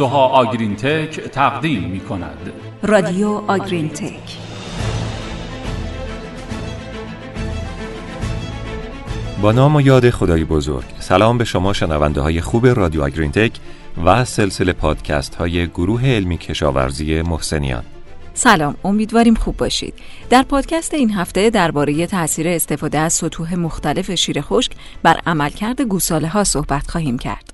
سوها آگرین تک تقدیم می کند رادیو آگرین تک با نام و یاد خدای بزرگ سلام به شما شنونده های خوب رادیو آگرین تک و سلسله پادکست های گروه علمی کشاورزی محسنیان. سلام امیدواریم خوب باشید. در پادکست این هفته درباره تاثیر استفاده از سطوح مختلف شیر خشک بر عملکرد گوساله ها صحبت خواهیم کرد.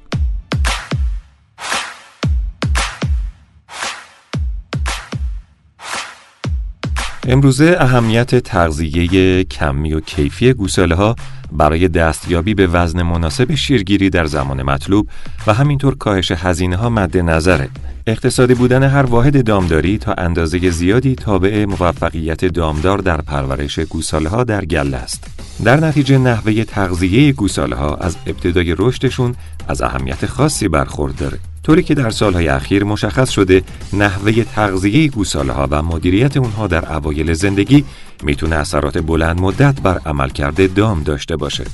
امروزه اهمیت تغذیه کمی و کیفی گوساله ها برای دستیابی به وزن مناسب شیرگیری در زمان مطلوب و همینطور کاهش هزینه ها مد نظره. اقتصادی بودن هر واحد دامداری تا اندازه زیادی تابع موفقیت دامدار در پرورش گوساله ها در گله است. در نتیجه نحوه تغذیه گوساله ها از ابتدای رشدشون از اهمیت خاصی برخورداره. طوری که در سالهای اخیر مشخص شده نحوه تغذیه گوساله ها و مدیریت اونها در اوایل زندگی می‌تونه اثرات بلند مدت بر عملکرد دام داشته باشه.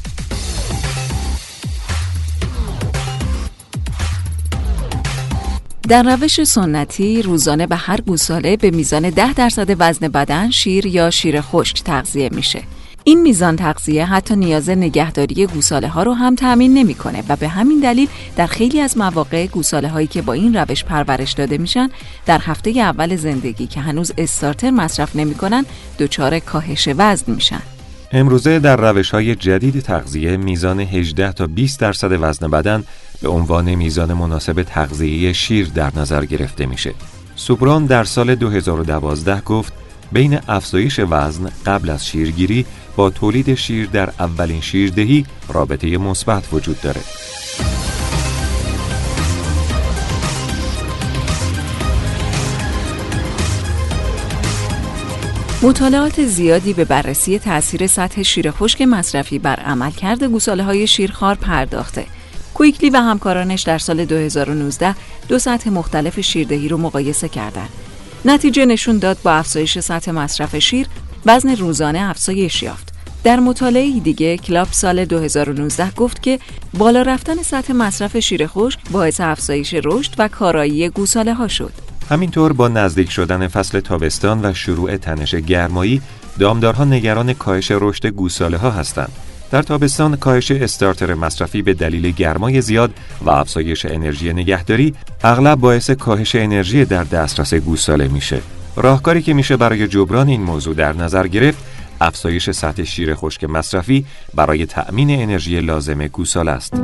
در روش سنتی روزانه به هر گوساله به میزان ده درصد وزن بدن شیر یا شیر خشک تغذیه میشه. این میزان تغذیه حتی نیاز نگهداری گوساله ها رو هم تأمین نمی‌کنه و به همین دلیل در خیلی از مواقع گوساله هایی که با این روش پرورش داده میشن در هفته اول زندگی که هنوز استارتر مصرف نمی‌کنن دچار کاهش وزن میشن. امروزه در روش های جدید تغذیه میزان 18 تا 20 درصد وزن بدن به عنوان میزان مناسب تغذیه شیر در نظر گرفته میشه. سوبران در سال 2012 گفت بین افزایش وزن قبل از شیرگیری با تولید شیر در اولین شیردهی رابطه مثبت وجود داره. مطالعات زیادی به بررسی تاثیر سطح شیر خشک مصرفی بر عملکرد گوساله های شیرخوار پرداخته. کویکلی و همکارانش در سال 2019 دو سطح مختلف شیردهی رو مقایسه کردند. نتیجه نشون داد با افزایش سطح مصرف شیر وزن روزانه افزایش یافت. در مطالعه دیگه کلاب سال 2019 گفت که بالا رفتن سطح مصرف شیر خشک باعث افزایش رشد و کارایی گوساله ها شد. همینطور با نزدیک شدن فصل تابستان و شروع تنش گرمایی دامدارها نگران کاهش رشد گوساله ها هستند. در تابستان کاهش استارتر مصرفی به دلیل گرمای زیاد و افزایش انرژی نگهداری اغلب باعث کاهش انرژی در دسترس گوساله میشه. راهکاری که میشه برای جبران این موضوع در نظر گرفت افزایش سطح شیر خشک مصرفی برای تأمین انرژی لازم گوساله است.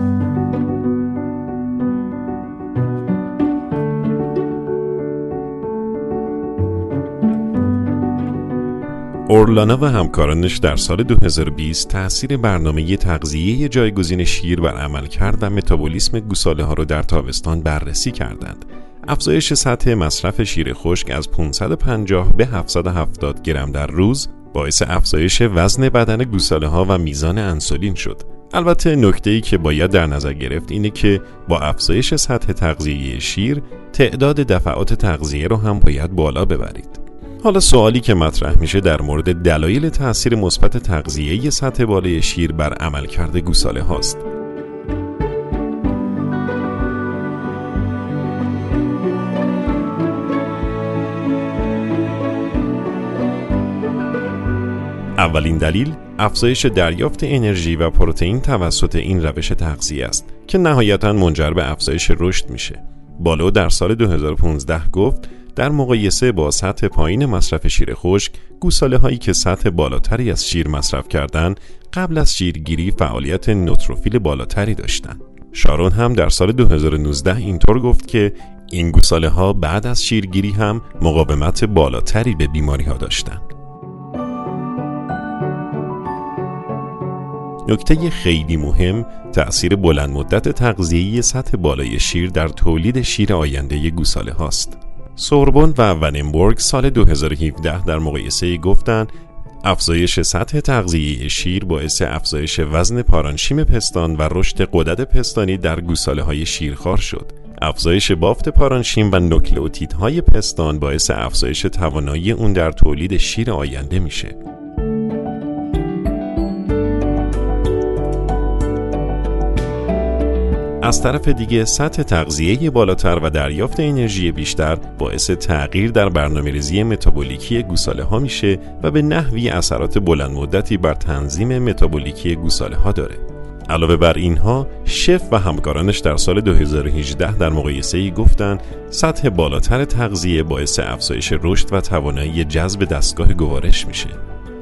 اورلانا و همکارانش در سال 2020 تاثیر برنامه تغذیه جایگزین شیر بر عملکرد و متابولیسم گوساله ها را در تابستان بررسی کردند. افزایش سطح مصرف شیر خشک از 550 به 770 گرم در روز باعث افزایش وزن بدن گوساله ها و میزان انسولین شد. البته نکته ای که باید در نظر گرفت اینه که با افزایش سطح تغذیه شیر تعداد دفعات تغذیه رو هم باید بالا ببرید. حالا سوالی که مطرح میشه در مورد دلایل تاثیر مثبت تغذیه سطح بالای شیر بر عملکرد گوساله هاست. اولین دلیل افزایش دریافت انرژی و پروتئین توسط این روش تغذیه است که نهایتا منجر به افزایش رشد میشه. بالو در سال 2015 گفت در مقایسه با سطح پایین مصرف شیر خشک گوساله هایی که سطح بالاتری از شیر مصرف کردند قبل از شیرگیری فعالیت نوتروفیل بالاتری داشتند شارون هم در سال 2019 اینطور گفت که این گوساله ها بعد از شیرگیری هم مقاومت بالاتری به بیماری ها داشتند نکته خیلی مهم تأثیر بلند مدت تغذیه‌ای سطح بالای شیر در تولید شیر آینده گوساله هاست. سوربون و وننبورگ سال 2017 در مقایسه گفتند افزایش سطح تغذیه شیر باعث افزایش وزن پارانشیم پستان و رشد قدرت پستانی در گوساله های شیرخوار شد. افزایش بافت پارانشیم و نوکلئوتیدهای پستان باعث افزایش توانایی اون در تولید شیر آینده میشه. از طرف دیگه سطح تغذیه بالاتر و دریافت انرژی بیشتر باعث تغییر در برنامه ریزی متابولیکی گوساله ها میشه و به نحوی اثرات بلند مدتی بر تنظیم متابولیکی گوساله ها داره. علاوه بر اینها شف و همکارانش در سال 2018 در مقایسه ای گفتن سطح بالاتر تغذیه باعث افزایش رشد و توانایی جذب دستگاه گوارش میشه.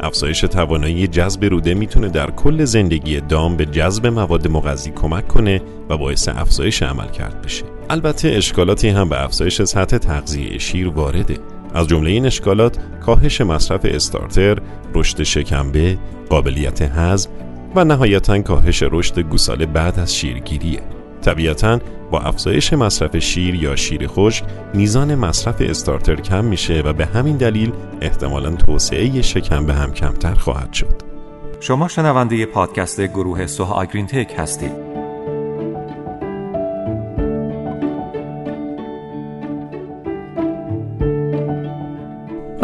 افزایش توانایی جذب روده می‌تونه در کل زندگی دام به جذب مواد مغذی کمک کنه و باعث افزایش عمل کرد بشه. البته اشکالاتی هم به افزایش سطح تغذیه شیر وارده. از جمله این اشکالات کاهش مصرف استارتر، رشد شکمبه، قابلیت هضم و نهایتا کاهش رشد گوساله بعد از شیرگیریه. طبیعتا با افزایش مصرف شیر یا شیر خشک میزان مصرف استارتر کم میشه و به همین دلیل احتمالا توسعه شکم به هم کمتر خواهد شد. شما شنونده پادکست گروه سوها آگرین تک هستید.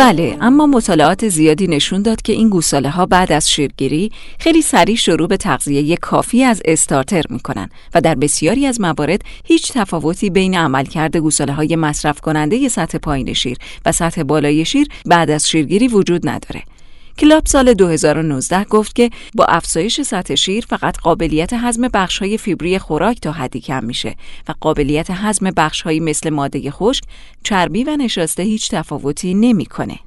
بله اما مطالعات زیادی نشون داد که این گوساله ها بعد از شیرگیری خیلی سریع شروع به تغذیه کافی از استارتر می‌کنن و در بسیاری از موارد هیچ تفاوتی بین عملکرد گوساله های مصرف کننده سطح پایین شیر و سطح بالای شیر بعد از شیرگیری وجود نداره. کلاب سال 2019 گفت که با افزایش سطح شیر فقط قابلیت هضم های فیبری خوراک تا حدی کم میشه و قابلیت هضم هایی مثل ماده خشک، چربی و نشاسته هیچ تفاوتی نمی‌کنه.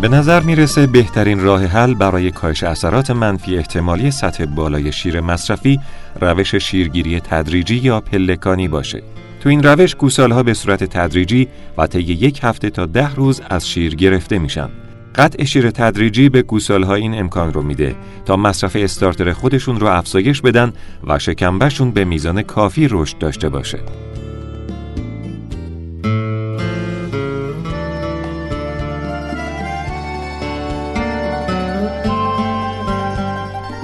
به نظر می‌رسه بهترین راه حل برای کاهش اثرات منفی احتمالی سطح بالای شیر مصرفی روش شیرگیری تدریجی یا پلکانی باشه. تو این روش گوسالها به صورت تدریجی و طی یک هفته تا ده روز از شیر گرفته میشن. قطع شیر تدریجی به گوسالها این امکان رو میده تا مصرف استارتر خودشون رو افزایش بدن و شکمبهشون به میزان کافی رشد داشته باشه.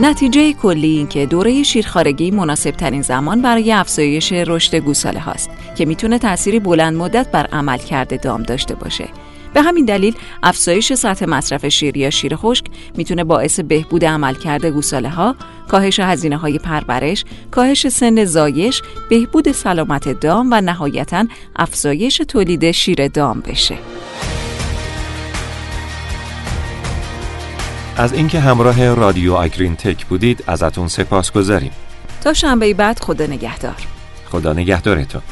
نتیجه کلی این که دوره شیرخارگی مناسب ترین زمان برای افزایش رشد گوساله هاست که می‌تونه تأثیری بلند مدت بر عمل کرده دام داشته باشه. به همین دلیل افزایش سطح مصرف شیر یا شیر خشک می‌تونه باعث بهبود عملکرد گوساله ها، کاهش هزینه های پرورش، کاهش سن زایش، بهبود سلامت دام و نهایتا افزایش تولید شیر دام بشه. از اینکه همراه رادیو آگرین تک بودید ازتون سپاس گذاریم تا شنبه بعد خدا نگهدار. خدا نگهدارتون.